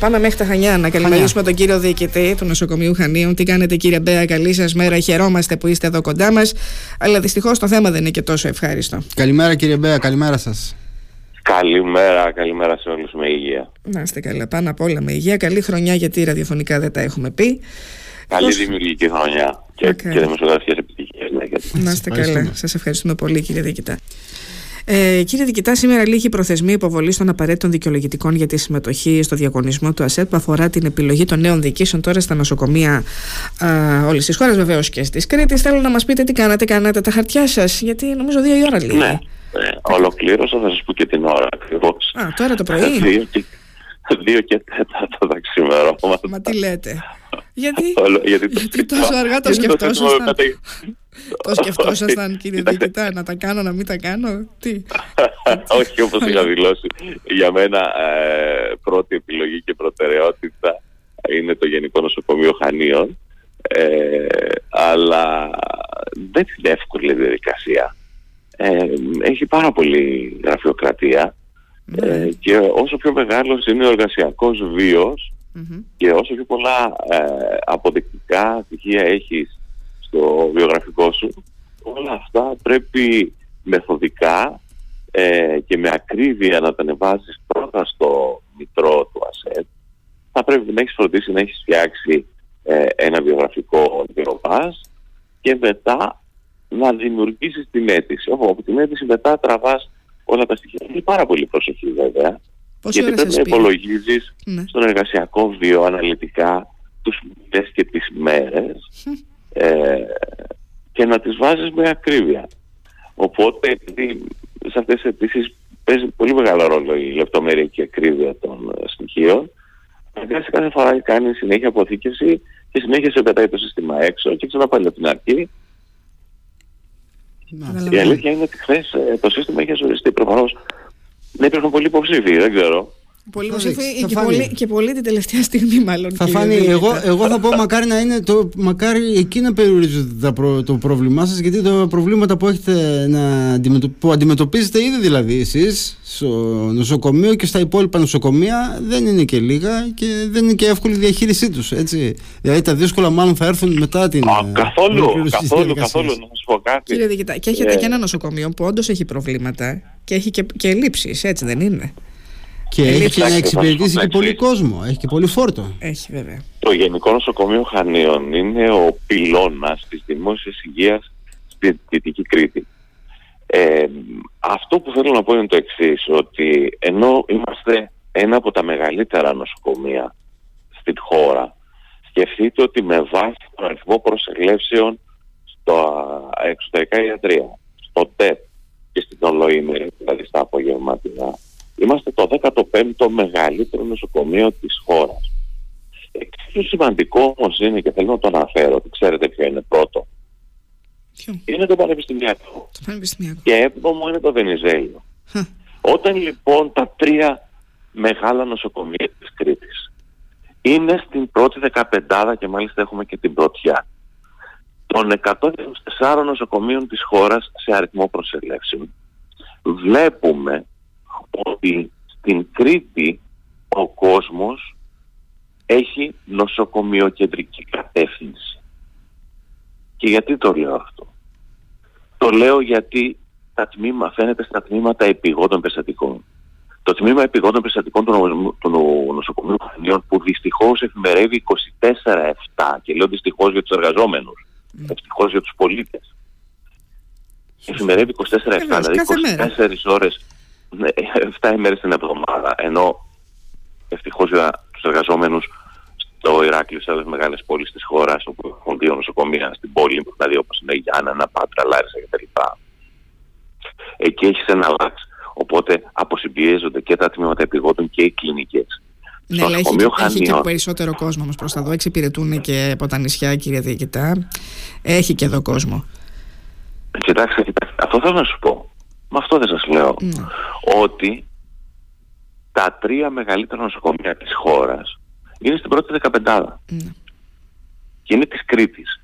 Πάμε μέχρι τα Χανιά να καλημερίσουμε τον κύριο Διοικητή του Νοσοκομείου Χανίων. Τι κάνετε, κύριε Μπέα, καλή σας μέρα. Χαιρόμαστε που είστε εδώ κοντά μας. Αλλά δυστυχώς το θέμα δεν είναι και τόσο ευχάριστο. Καλημέρα, κύριε Μπέα, καλημέρα σας. Καλημέρα, καλημέρα σε όλους με υγεία. Να είστε καλά, πάνω απ' όλα με υγεία. Καλή χρονιά, γιατί ραδιοφωνικά δεν τα έχουμε πει. Καλή Πώς... δημιουργική χρονιά και, okay. και δημοσιογραφικές επιτυχίες. Ναι, να είστε καλά. Σας ευχαριστούμε πολύ, κύριε Διοικητά. Ε, κύριε Δικητά, σήμερα λήγει η προθεσμία υποβολής των απαραίτητων δικαιολογητικών για τη συμμετοχή στο διαγωνισμό του ΑΣΕΤ που αφορά την επιλογή των νέων διοικήσεων τώρα στα νοσοκομεία όλης της χώρας, βεβαίως και τη Κρήτης. Θέλω να μας πείτε τι κάνατε, κάνατε τα χαρτιά σας, γιατί νομίζω δύο η ώρα λύγει. Ναι, ε, ολοκλήρωσα, θα σας πω και την ώρα ακριβώς. Τώρα το πρωί. 2 και 4 το ξημερώματα. Μα τι λέτε. Γιατί, γιατί, γιατί τόσο αργά το σκεφτόσασταν; Το σκεφτόσασταν κύριε Διοικητά, να τα κάνω, να μην τα κάνω, τι; Όχι όπως είχα δηλώσει. Για μένα ε, πρώτη επιλογή και προτεραιότητα είναι το Γενικό Νοσοκομείο Χανίων. Ε, αλλά δεν είναι εύκολη διαδικασία. Ε, έχει πάρα πολύ γραφειοκρατία ναι. ε, και όσο πιο μεγάλος είναι ο εργασιακός και όσο πιο πολλά ε, αποδεικτικά στοιχεία έχεις στο βιογραφικό σου, όλα αυτά πρέπει μεθοδικά ε, και με ακρίβεια να τα ανεβάσεις πρώτα στο μητρό του ΑΣΕΤ. Θα πρέπει να έχεις φροντίσει να έχεις φτιάξει ε, ένα βιογραφικό βιοπάς και μετά να δημιουργήσεις την αίτηση. Όπου από την αίτηση μετά τραβάς όλα τα στοιχεία. Είναι πάρα πολύ προσοχή βέβαια. Πόση γιατί πρέπει να υπολογίζεις ναι. στον εργασιακό βίο αναλυτικά τους μήνες και τις μέρες ε, και να τις βάζεις με ακρίβεια. Οπότε επειδή σε αυτές τις αιτήσεις παίζει πολύ μεγάλο ρόλο η λεπτομέρεια και η ακρίβεια των ε, στοιχείων αναγκάζει κάθε φορά κάνει συνέχεια αποθήκευση και συνέχεια σε πετάει το σύστημα έξω και ξαναπάει από την αρχή η αλήθεια είναι ότι χθες ε, το σύστημα είχε ζοριστεί. Προφανώς δεν υπήρχαν πολλοί υποψήφοι, δεν ξέρω. Πολύ υποψήφοι και, πολύ, και πολύ την τελευταία στιγμή, μάλλον. Θα φανεί. Εγώ, εγώ θα πω μακάρι να είναι το. Μακάρι εκεί να περιορίζεται το πρόβλημά σας, γιατί τα προβλήματα που έχετε να που αντιμετωπίζετε ήδη δηλαδή εσείς στο νοσοκομείο και στα υπόλοιπα νοσοκομεία δεν είναι και λίγα και δεν είναι και εύκολη η διαχείρισή τους. Δηλαδή τα δύσκολα μάλλον θα έρθουν μετά την. Α, καθόλου, καθόλου, καθόλου, να σας πω κάτι. Κύριε Δικητά, και έχετε yeah. και ένα νοσοκομείο που όντως έχει προβλήματα και έχει και, και ελλείψει, έτσι δεν είναι; Και έχει και να εξυπηρετήσει και πολύ κόσμο, έχει και πολύ φόρτο. Έχει βέβαια. Το Γενικό Νοσοκομείο Χανίων είναι ο πυλώνας της δημόσιας υγείας στη Δυτική Κρήτη. Ε, αυτό που θέλω να πω είναι το εξής ότι ενώ είμαστε ένα από τα μεγαλύτερα νοσοκομεία στην χώρα, σκεφτείτε ότι με βάση τον αριθμό προσελεύσεων στο εξωτερικά ιατρία, στο ΤΕΠ και στην ολοήμερη, δηλαδή στα απογευματινά, Είμαστε το 15ο μεγαλύτερο νοσοκομείο της χώρας. Εξίσου σημαντικό όμως είναι και θέλω να το αναφέρω, ότι ξέρετε ποιο είναι πρώτο. Ποιο; Είναι το Πανεπιστημιακό. Το Πανεπιστημιακό. Και έβδομο είναι το Βενιζέλιο. Όταν λοιπόν τα τρία μεγάλα νοσοκομεία της Κρήτης είναι στην πρώτη δεκαπεντάδα και μάλιστα έχουμε και την πρωτιά των 124 νοσοκομείων της χώρας σε αριθμό προσελεύσεων βλέπουμε ότι στην Κρήτη ο κόσμος έχει νοσοκομειοκεντρική κατεύθυνση. Και γιατί το λέω αυτό; Το λέω γιατί τα τμήμα, φαίνεται στα τμήματα επιγόντων περιστατικών. Το τμήμα επιγόντων περιστατικών του, του νοσοκομείου Χανίων που δυστυχώς εφημερεύει 24-7 και λέω δυστυχώς για τους εργαζόμενους, mm. ευτυχώς για τους πολίτες. Εφημερεύει 24-7, δηλαδή 24 ώρες 7 ημέρες την εβδομάδα. Ενώ ευτυχώς για τους εργαζόμενους στο Ηράκλειο, σε άλλες μεγάλες πόλεις της χώρας, όπου έχουν δύο νοσοκομεία στην πόλη, δηλαδή όπως είναι η Γιάννα, Πάτρα, Λάρισα κτλ. Εκεί έχεις ένα λάξ. Οπότε αποσυμπιέζονται και τα τμήματα επιγόντων και οι κλινικές. Ναι, αλλά έχει, έχει και περισσότερο κόσμο όμως προς τα δω. Εξυπηρετούν και από τα νησιά, κύριε Διοικητά. Έχει και εδώ κόσμο. Κοιτάξτε, κοιτάξτε, αυτό θέλω να σου πω. Με αυτό δεν σας λέω. Ναι. Ότι τα τρία μεγαλύτερα νοσοκομεία της χώρας είναι στην πρώτη δεκαπεντάδα. Ναι. Και είναι της Κρήτης.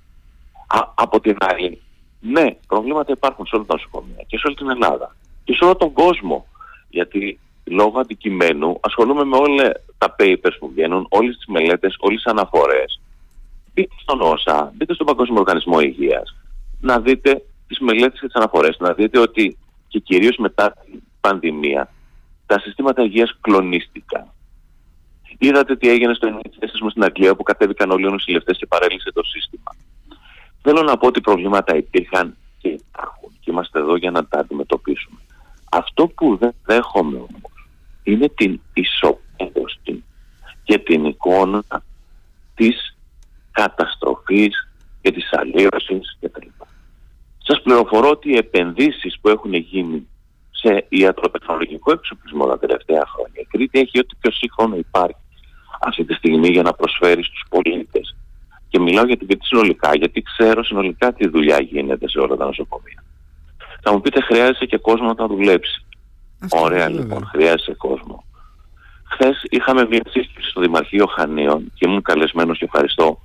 Α, από την άλλη, ναι, προβλήματα υπάρχουν σε όλα τα νοσοκομεία και σε όλη την Ελλάδα και σε όλο τον κόσμο. Γιατί λόγω αντικειμένου ασχολούμαι με, όλε, τα papers που βγαίνουν, όλες τις μελέτες, όλες τις αναφορές. Μπείτε στον ΩΣΑ, μπείτε στον Παγκόσμιο Οργανισμό Υγείας, να δείτε τις μελέτες και τις αναφορές, να δείτε ότι και κυρίως μετά την πανδημία τα συστήματα υγείας κλονίστηκαν. Είδατε τι έγινε στο ενεργητικό στην Αγγλία που κατέβηκαν όλοι οι νοσηλευτές και παρέλυσε το σύστημα. Θέλω να πω ότι προβλήματα υπήρχαν και υπάρχουν και είμαστε εδώ για να τα αντιμετωπίσουμε. Αυτό που δεν δέχομαι όμως είναι την ισοπαίδωση και την εικόνα της καταστροφής και της αλλίωσης κτλ. Σας πληροφορώ ότι οι επενδύσεις που έχουν γίνει σε ιατροτεχνολογικό εξοπλισμό τα τελευταία χρόνια. Η Κρήτη έχει ό,τι πιο σύγχρονο υπάρχει αυτή τη στιγμή για να προσφέρει στους πολίτες. Και μιλάω για την Κρήτη συνολικά, γιατί ξέρω συνολικά τι δουλειά γίνεται σε όλα τα νοσοκομεία. Θα μου πείτε, χρειάζεται και κόσμο να τα δουλέψει. Ωραία λοιπόν, χρειάζεται κόσμο. Χθες είχαμε μια σύσκεψη στο Δημαρχείο Χανίων και ήμουν καλεσμένος και ευχαριστώ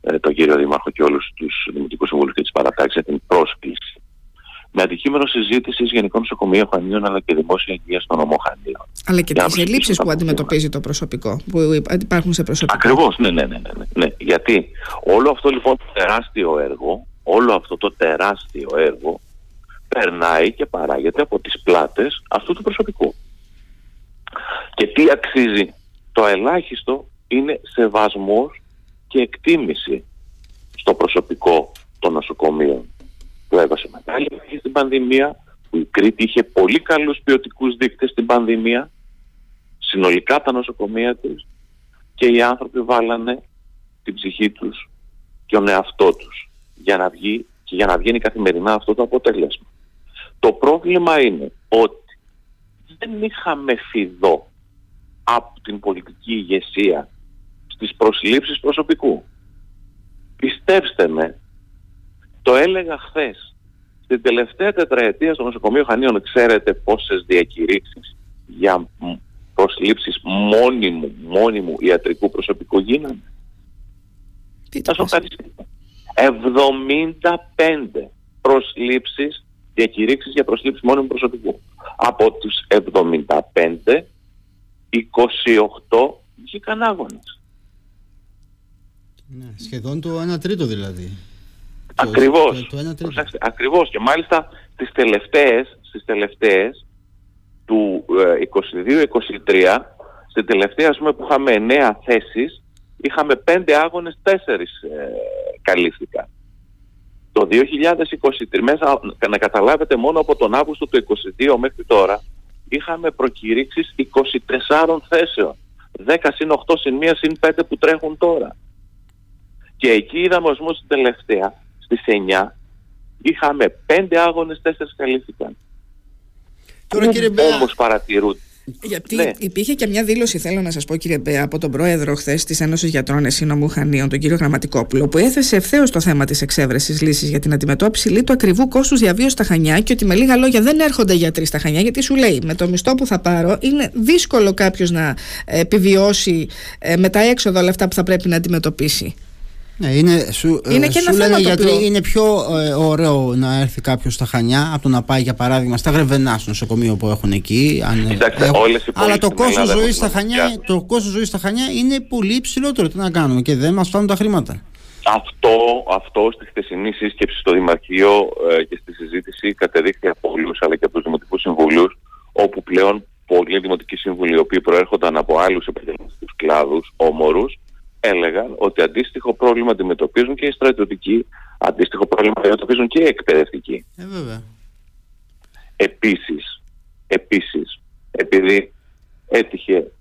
ε, τον κύριο Δήμαρχο και όλους τους Δημοτικούς Συμβούλους και τις παρατάξεις για την πρόσκληση με αντικείμενο συζήτησης Γενικών Νοσοκομείων Χανίων αλλά και δημόσια υγείας στον νομό Χανίων. Αλλά και τις ελλείψεις που αντιμετωπίζει το προσωπικό, που υπάρχουν σε προσωπικό. Ακριβώς, ναι, ναι, ναι, ναι, ναι. Γιατί όλο αυτό λοιπόν το τεράστιο έργο, όλο αυτό το τεράστιο έργο περνάει και παράγεται από τις πλάτες αυτού του προσωπικού. Και τι αξίζει; Το ελάχιστο είναι σεβασμός και εκτίμηση στο προσωπικό των νοσοκομείων που έδωσε μεγάλη επιτυχία στην πανδημία, που η Κρήτη είχε πολύ καλούς ποιοτικούς δείκτες στην πανδημία, συνολικά τα νοσοκομεία της και οι άνθρωποι βάλανε την ψυχή τους και τον εαυτό τους για να βγει και για να βγαίνει καθημερινά αυτό το αποτέλεσμα. Το πρόβλημα είναι ότι δεν είχαμε φιδό από την πολιτική ηγεσία στις προσλήψεις προσωπικού. Πιστέψτε με, το έλεγα χθες. Στην τελευταία τετραετία στο νοσοκομείο Χανίων ξέρετε πόσες διακηρύξεις για προσλήψεις μόνιμου, μόνιμου ιατρικού προσωπικού γίνανε; Θα σου 75 προσλήψεις, διακηρύξεις για προσλήψεις μόνιμου προσωπικού. Από τους 75, 28 βγήκαν άγονες. Ναι, σχεδόν το 1 τρίτο δηλαδή. Ακριβώς. ακριβώς. Και μάλιστα τις τελευταίες, στις τελευταίες του 22-23, ε, στην τελευταία ας πούμε, που είχαμε 9 θέσεις, είχαμε 5 άγονες, 4 ε, καλύφθηκαν. Το 2023, μέσα να καταλάβετε μόνο από τον Αύγουστο του 2022 μέχρι τώρα, είχαμε προκηρύξεις 24 θέσεων. 10 συν 8 συν 1 συν 5 που τρέχουν τώρα. Και εκεί είδαμε ως στην τελευταία στις 9 είχαμε 5 άγονες, 4 καλύφθηκαν. Τώρα κύριε Μπέα... Όμως παρατηρούν γιατί ναι. υπήρχε και μια δήλωση, θέλω να σας πω, κύριε Μπέα, από τον πρόεδρο χθες της Ένωσης Γιατρών Εσύνομου Χανίων, τον κύριο Γραμματικόπουλο, που έθεσε ευθέως το θέμα της εξέβρεσης λύσης για την αντιμετώπιση λίτου ακριβού κόστους διαβίωση στα Χανιά και ότι με λίγα λόγια δεν έρχονται γιατροί στα Χανιά, γιατί σου λέει με το μισθό που θα πάρω είναι δύσκολο κάποιος να επιβιώσει ε, με τα έξοδα όλα αυτά που θα πρέπει να αντιμετωπίσει. Ναι, είναι, σου, ε, είναι και σου λένε γιατί είναι πιο ε, ωραίο να έρθει κάποιος στα Χανιά από το να πάει για παράδειγμα στα Γρεβενά στο νοσοκομείο που έχουν εκεί. Αν, Κοιτάξτε, έχουν, όλες οι αλλά το κόστος ζωής στα, Χανιά, το κόστος ζωής στα Χανιά είναι πολύ υψηλότερο. Τι να κάνουμε και δεν μας φτάνουν τα χρήματα. Αυτό, αυτό στη χθεσινή σύσκεψη στο Δημαρχείο ε, και στη συζήτηση κατεδείχθη από όλους αλλά και από τους Δημοτικούς Συμβουλίους, όπου πλέον πολλοί Δημοτικοί Σύμβουλοι, οι οποίοι προέρχονταν από άλλους επαγγελματικούς κλάδους, όμορους, έλεγαν ότι αντίστοιχο πρόβλημα αντιμετωπίζουν και οι στρατιωτικοί, αντίστοιχο πρόβλημα αντιμετωπίζουν και οι εκπαιδευτικοί. Ε, βέβαια. Επίσης, επίσης, επειδή έτυχε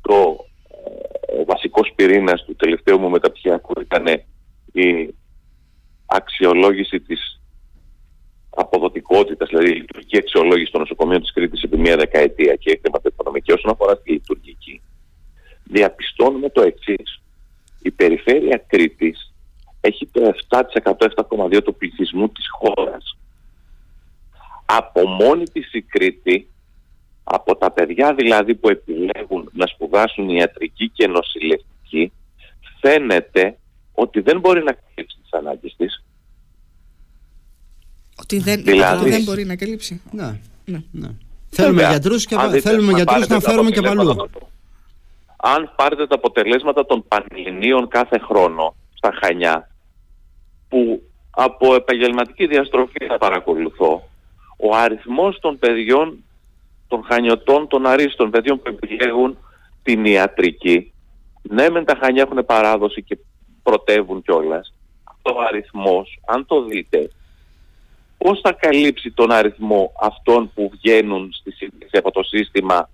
το ε, βασικός πυρήνας του τελευταίου μου μεταπτυχιακού ήταν η αξιολόγηση της αποδοτικότητας, δηλαδή η λειτουργική αξιολόγηση των νοσοκομείων της Κρήτης επί μία δεκαετία και η χρηματοοικονομική όσον αφορά τη λειτουργική διαπιστώνουμε το εξής. Η περιφέρεια Κρήτης έχει το 7%, 7,2% του πληθυσμού της χώρας. Από μόνη της η Κρήτη, από τα παιδιά δηλαδή που επιλέγουν να σπουδάσουν ιατρική και νοσηλευτική, φαίνεται ότι δεν μπορεί να καλύψει τις ανάγκες της. Ότι δεν, δηλαδή, δεν μπορεί να καλύψει. Ναι. ναι. ναι. Θέλουμε γιατρούς, και, θέλουμε γιατρούς να φέρουμε και παλού. Αν πάρετε τα αποτελέσματα των πανελληνίων κάθε χρόνο στα Χανιά, που από επαγγελματική διαστροφή θα παρακολουθώ, ο αριθμός των παιδιών, των χανιωτών, των αρίστων παιδιών που επιλέγουν την ιατρική, ναι μεν τα Χανιά έχουν παράδοση και πρωτεύουν κιόλας. ο αριθμός, αν το δείτε, πώς θα καλύψει τον αριθμό αυτών που βγαίνουν στη σύνδεση από το σύστημα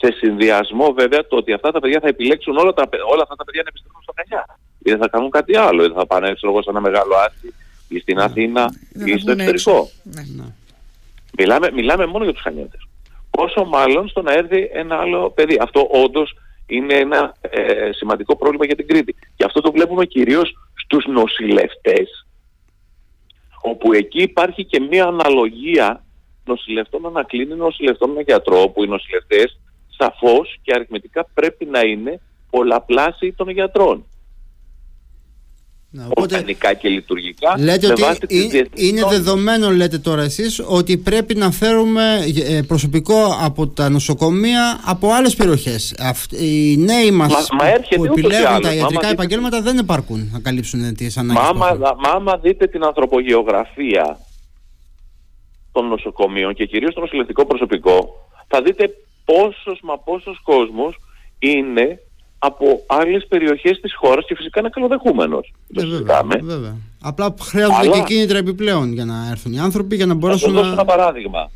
σε συνδυασμό βέβαια το ότι αυτά τα παιδιά θα επιλέξουν όλα, τα, όλα αυτά τα παιδιά να επιστρέψουν στα Χανιά. Ή δεν θα κάνουν κάτι άλλο, ή δεν θα πάνε έξω εγώ σε ένα μεγάλο άσχη ή στην ναι. Αθήνα ή στο εξωτερικό. Ναι. ναι. Μιλάμε, μιλάμε μόνο για τους Χανιώτες. Πόσο μάλλον στο να έρθει ένα άλλο παιδί. Αυτό όντως είναι ένα ε, σημαντικό πρόβλημα για την Κρήτη. Και αυτό το βλέπουμε κυρίως στους νοσηλευτές, όπου εκεί υπάρχει και μια αναλογία νοσηλευτών να κλείνει νοσηλευτών με γιατρό, όπου οι νοσηλευτές σαφώς και αριθμητικά πρέπει να είναι πολλαπλάσιοι των γιατρών. Να, οπότε, Οργανικά και λειτουργικά. Λέτε ότι είναι δεδομένο, λέτε τώρα εσείς, ότι πρέπει να φέρουμε ε, προσωπικό από τα νοσοκομεία από άλλες περιοχές. οι νέοι μας που επιλέγουν τα ιατρικά επαγγέλματα δεν υπαρκούν να καλύψουν τις ανάγκες. Μα, μα άμα δείτε την ανθρωπογεωγραφία των νοσοκομείων και κυρίως το νοσηλευτικό προσωπικό, θα δείτε πόσος μα πόσος κόσμος είναι από άλλες περιοχές της χώρας και φυσικά είναι καλοδεχούμενος. Ε, βέβαια, βέβαια. Απλά χρειάζονται Αλλά... και κίνητρα επιπλέον για να έρθουν οι άνθρωποι για να μπορέσουν να... ένα παράδειγμα.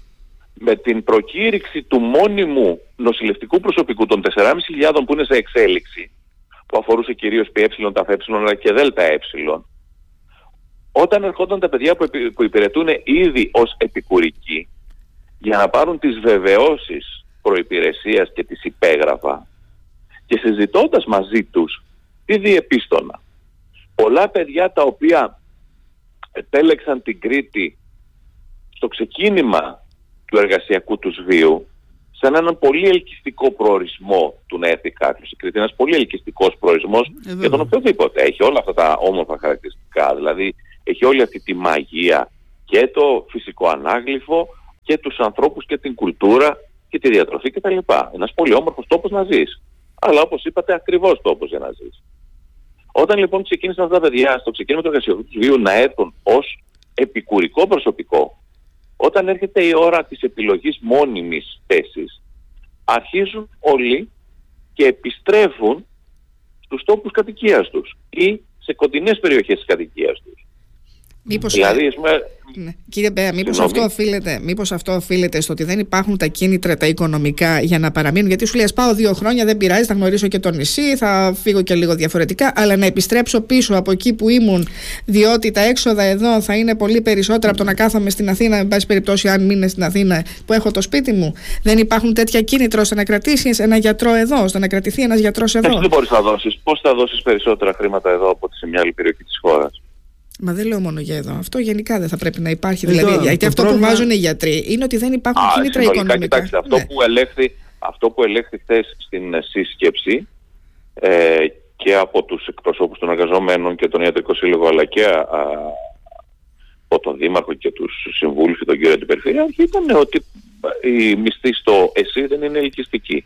Με την προκήρυξη του μόνιμου νοσηλευτικού προσωπικού των 4.500 που είναι σε εξέλιξη, που αφορούσε κυρίως ΠΕ, ΤΑΦΕ αλλά και ΔΕΛΤΑΕ, όταν ερχόταν τα παιδιά που υπηρετούν ήδη ως επικουρικοί, για να πάρουν τις βεβαιώσεις προϋπηρεσίας και τις υπέγραφα, και συζητώντας μαζί τους τι διεπίστωνα. Πολλά παιδιά τα οποία επέλεξαν την Κρήτη στο ξεκίνημα του εργασιακού τους βίου σαν έναν πολύ ελκυστικό προορισμό του να έρθει κάποιος. Η Κρήτη είναι ένας πολύ ελκυστικός προορισμός ε, για τον οποιοδήποτε. Έχει όλα αυτά τα όμορφα χαρακτηριστικά. Δηλαδή έχει όλη αυτή τη μαγεία και το φυσικό ανάγλυφο και τους ανθρώπους και την κουλτούρα και τη διατροφή κτλ. Ένας πολύ όμορφος τόπος να ζεις αλλά όπως είπατε ακριβώς τόπος για να ζεις. Όταν λοιπόν ξεκίνησαν αυτά τα παιδιά στο ξεκίνημα του εργασιακού τους βίου να έρθουν ως επικουρικό προσωπικό, όταν έρχεται η ώρα της επιλογής μόνιμης θέσης, αρχίζουν όλοι και επιστρέφουν στους τόπους κατοικίας τους ή σε κοντινές περιοχές της κατοικίας τους. Μήπως, δηλαδή, ναι. Κύριε Μπέα, μήπως αυτό, οφείλεται, μήπως αυτό οφείλεται στο ότι δεν υπάρχουν τα κίνητρα τα οικονομικά για να παραμείνουν; Γιατί σου λέει, πάω δύο χρόνια, δεν πειράζει, θα γνωρίσω και το νησί, θα φύγω και λίγο διαφορετικά. Αλλά να επιστρέψω πίσω από εκεί που ήμουν, διότι τα έξοδα εδώ θα είναι πολύ περισσότερα από το να κάθομαι στην Αθήνα, εν πάση περιπτώσει, αν μείνε στην Αθήνα που έχω το σπίτι μου. Δεν υπάρχουν τέτοια κίνητρα ώστε να κρατήσεις ένα γιατρό εδώ, ώστε να κρατηθεί ένας γιατρός εδώ. δεν μπορείς να δώσεις. Πώς θα δώσεις περισσότερα χρήματα εδώ από ότι σε μια άλλη περιοχή της χώρας; Μα δεν λέω μόνο για εδώ. Αυτό γενικά δεν θα πρέπει να υπάρχει. δηλαδή, γιατί αυτό πρόβλημα... που βάζουν οι γιατροί είναι ότι δεν υπάρχουν Α, κίνητρα οικονομικά. Κοιτάξτε, αυτό, ναι. που ελέγχθη, αυτό που ελέγχθη χθες στην σύσκεψη ε, και από τους εκπροσώπους των εργαζομένων και τον Ιατρικό Σύλλογο αλλά και α, από τον Δήμαρχο και τους συμβούλους και τον κύριο Αντιπεριφερειάρχη ήταν ότι η μισθή στο ΕΣΥ δεν είναι ελκυστική.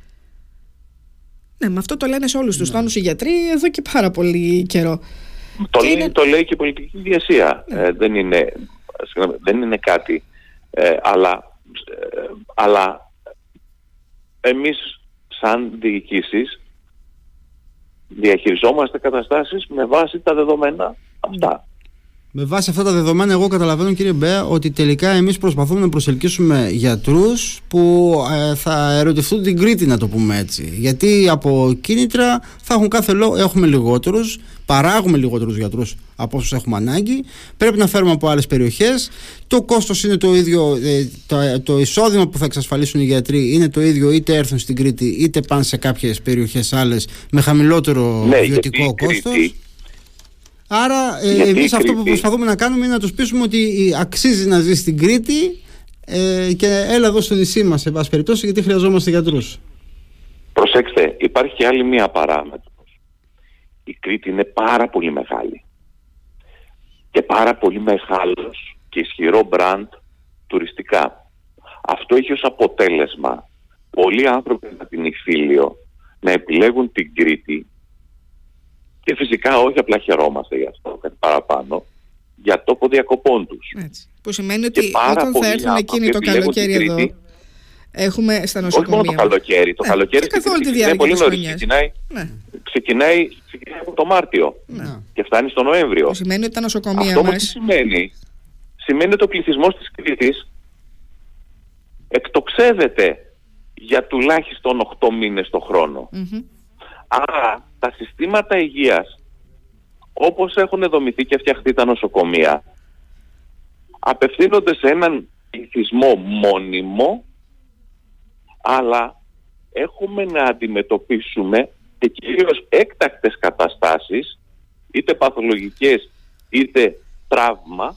Ναι, με αυτό το λένε σε όλους τους ναι. τόνους οι γιατροί εδώ και πάρα πολύ καιρό. Το, λέει, το λέει και η πολιτική ηγεσία. Ναι. Ε, δεν, είναι, δεν είναι κάτι. Ε, αλλά, ε, αλλά εμείς σαν διοικήσεις διαχειριζόμαστε καταστάσεις με βάση τα δεδομένα αυτά. Με βάση αυτά τα δεδομένα, εγώ καταλαβαίνω, κύριε Μπέα, ότι τελικά εμείς προσπαθούμε να προσελκύσουμε γιατρούς που ε, θα ερωτηθούν την Κρήτη, να το πούμε έτσι. Γιατί από κίνητρα θα έχουν κάθε λόγο, έχουμε λιγότερους, παράγουμε λιγότερους γιατρούς από όσους έχουμε ανάγκη. Πρέπει να φέρουμε από άλλες περιοχές. Το κόστος είναι το ίδιο, ε, το, το εισόδημα που θα εξασφαλίσουν οι γιατροί είναι το ίδιο, είτε έρθουν στην Κρήτη, είτε πάνε σε κάποιες περιοχές άλλες με χαμηλότερο ναι, βιωτικό κόστος. Άρα ε, εμείς αυτό που προσπαθούμε να κάνουμε είναι να τους πείσουμε ότι αξίζει να ζει στην Κρήτη ε, και έλα εδώ στο νησί μας σε βάση περιπτώσει γιατί χρειαζόμαστε γιατρούς. Προσέξτε, υπάρχει και άλλη μία παράμετρος. Η Κρήτη είναι πάρα πολύ μεγάλη και πάρα πολύ μεγάλος και ισχυρό μπραντ τουριστικά. Αυτό έχει ως αποτέλεσμα πολλοί άνθρωποι από την Ιφίλιο να επιλέγουν την Κρήτη και φυσικά όχι απλά χαιρόμαστε γι' αυτό, κάτι παραπάνω, για τόπο διακοπών τους. Που σημαίνει ότι όταν θα έρθουν εκείνοι το καλοκαίρι εδώ, έχουμε στα νοσοκομεία. Όχι μόνο το καλοκαίρι. Το ναι. καλοκαίρι και καθ' όλη τη διάρκεια πολύ νωρίς. Ξεκινάει, ναι. ξεκινάει, ξεκινάει από το Μάρτιο ναι. και φτάνει στο Νοέμβριο. Που σημαίνει ότι τα νοσοκομεία Αυτό μας... τι σημαίνει; Σημαίνει ότι ο πληθυσμός της Κρήτης εκτοξεύεται για τουλάχιστον 8 μήνες το χρόνο. Mm-hmm. Άρα τα συστήματα υγείας όπως έχουν δομηθεί και φτιαχτεί τα νοσοκομεία απευθύνονται σε έναν πληθυσμό μόνιμο αλλά έχουμε να αντιμετωπίσουμε και κυρίως έκτακτες καταστάσεις είτε παθολογικές είτε τραύμα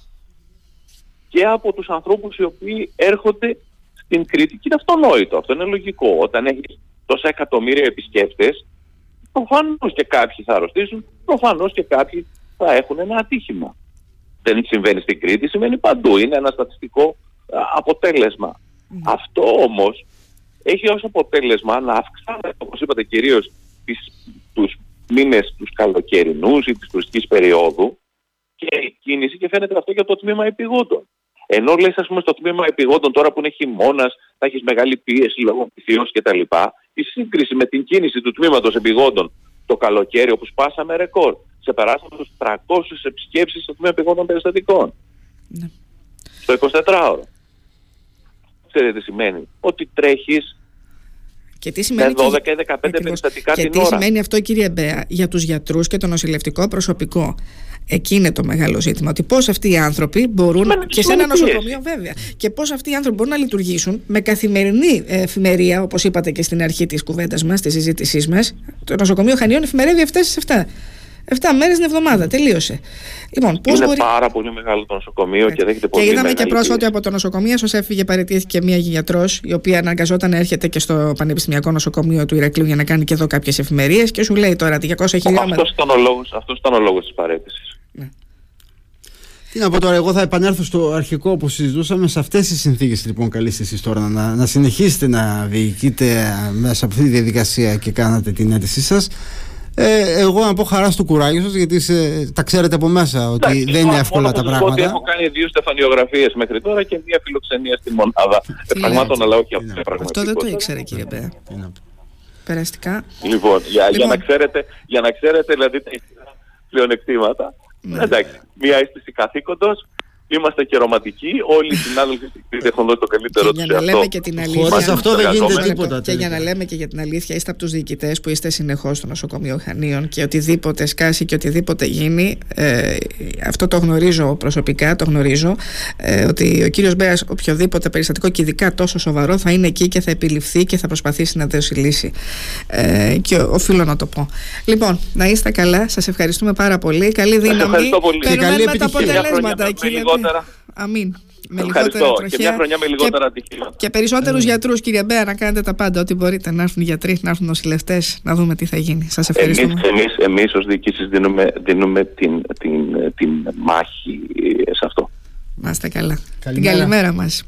και από τους ανθρώπους οι οποίοι έρχονται στην Κρήτη και είναι αυτονόητο, αυτό είναι λογικό. Όταν έχεις τόσα εκατομμύρια επισκέπτες προφανώς και κάποιοι θα αρρωστήσουν, προφανώς και κάποιοι θα έχουν ένα ατύχημα. Δεν συμβαίνει στην Κρήτη, συμβαίνει παντού. Είναι ένα στατιστικό αποτέλεσμα. Αυτό όμως έχει ως αποτέλεσμα να αυξάνεται, όπως είπατε κυρίως, τις, τους μήνες τους καλοκαιρινούς ή της τουριστικής περίοδου και η κίνηση και φαίνεται αυτό για το τμήμα επιγόντων. Ενώ λες ας πούμε στο τμήμα επιγόντων τώρα που είναι χειμώνας, θα έχεις μεγάλη πίεση λόγω πυθίως κτλ. Η σύγκριση με την κίνηση του τμήματος επιγόντων το καλοκαίρι όπου σπάσαμε ρεκόρ. Σε περάσαμε τους 300 επισκέψεις στο τμήμα επιγόντων περιστατικών. Ναι. Στο 24ωρο. Ξέρετε τι σημαίνει. Ότι τρέχεις και τι σημαίνει με 12 ή 15 Ακριβώς. περιστατικά και την τι ώρα. σημαίνει αυτό κύριε Μπέα για τους γιατρούς και το νοσηλευτικό προσωπικό; Εκεί είναι το μεγάλο ζήτημα. Ότι πώς αυτοί οι άνθρωποι μπορούν. Σημαίνει και σε ένα πίεση. νοσοκομείο, βέβαια. Και πώς αυτοί οι άνθρωποι μπορούν να λειτουργήσουν με καθημερινή εφημερία, όπως είπατε και στην αρχή της κουβέντας μας, της συζήτησής μας. Το νοσοκομείο Χανίων εφημερεύει 7 στις 7. 7 μέρες την εβδομάδα. Τελείωσε. Λοιπόν, πώς είναι μπορεί. πάρα πολύ μεγάλο το νοσοκομείο και δέχεται Και πολύ είδαμε και μεγάλη πρόσφατα πίεση. από το νοσοκομείο, σας έφυγε, παραιτήθηκε μία γιατρό, η οποία αναγκαζόταν να έρχεται και στο Πανεπιστημιακό Νοσοκομείο του Ηρακλείου για να κάνει και εδώ κάποιες εφημερίες και σου λέει τώρα 200 χιλιόμετρα. Αυτός ήταν ο λόγος, αυτός ήταν ο λόγος της παρέτησης. Τι να πω τώρα, εγώ θα επανέλθω στο αρχικό που συζητούσαμε. Σε αυτές τις συνθήκες, λοιπόν, καλείστε εσείς τώρα να, να συνεχίσετε να διοικείτε μέσα από αυτή τη διαδικασία και κάνατε την αίτησή σας. Ε, εγώ να πω χαράς στο κουράγιο σας, γιατί σε- τα ξέρετε από μέσα ότι Εντάξει, δεν είναι μόνο εύκολα να τα σας πω Ότι πράγματα. έχω κάνει δύο στεφανιογραφίες μέχρι τώρα και μία φιλοξενία στη μονάδα. Τι Πραγμάτων, λέτε. αλλά όχι Τι από να την πω. Αυτό δεν το πραγματικότητα. ήξερε, κύριε Μπέα. Τι να πω. Περαστικά. Λοιπόν, για, για, Λοιπόν. να ξέρετε, για να ξέρετε δηλαδή τα πλεονεκτήματα. Ναι. Εντάξει, μία αίσθηση καθήκοντος, είμαστε και ρομαντικοί, όλοι οι συνάδελφοι στην Κρήτη έχουν δώσει το καλύτερο Και τους για να σε αυτό. λέμε και την αλήθεια. Χωρίς αυτό δεν γίνεται Εργαζόμενοι. τίποτα. Και για να τελικά. λέμε και για την αλήθεια, είστε από τους διοικητές που είστε συνεχώς στο νοσοκομείο Χανίων και οτιδήποτε σκάσει και οτιδήποτε γίνει. Ε, αυτό το γνωρίζω προσωπικά, το γνωρίζω. Ε, ότι ο κύριος Μπέας, οποιοδήποτε περιστατικό και ειδικά τόσο σοβαρό, θα είναι εκεί και θα επιληφθεί και θα προσπαθήσει να δώσει λύση. Ε, και οφείλω να το πω. Λοιπόν, να είστε καλά. Σας ευχαριστούμε πάρα πολύ. Καλή δύναμη. ευχαριστώ πολύ. Και Περιμένουμε καλή τα επιτυχία. αποτελέσματα, Με κύριε λιγότερα. Αμήν. Με Ευχαριστώ. λιγότερα Και μια τροχιά. χρονιά με Και- λιγότερα ατυχήματα. και περισσότερους γιατρούς, κύριε Μπέα, να κάνετε τα πάντα. Ό,τι μπορείτε. Να έρθουν γιατροί, να έρθουν νοσηλευτές, να δούμε τι θα γίνει. Σας Εμείς, ευχαριστούμε. εμείς, εμείς ως διοικήσεις δίνουμε, δίνουμε την, την, την μάχη ε, σε αυτό. Να είστε καλά. Την Καλημέρα. καλημέρα μας.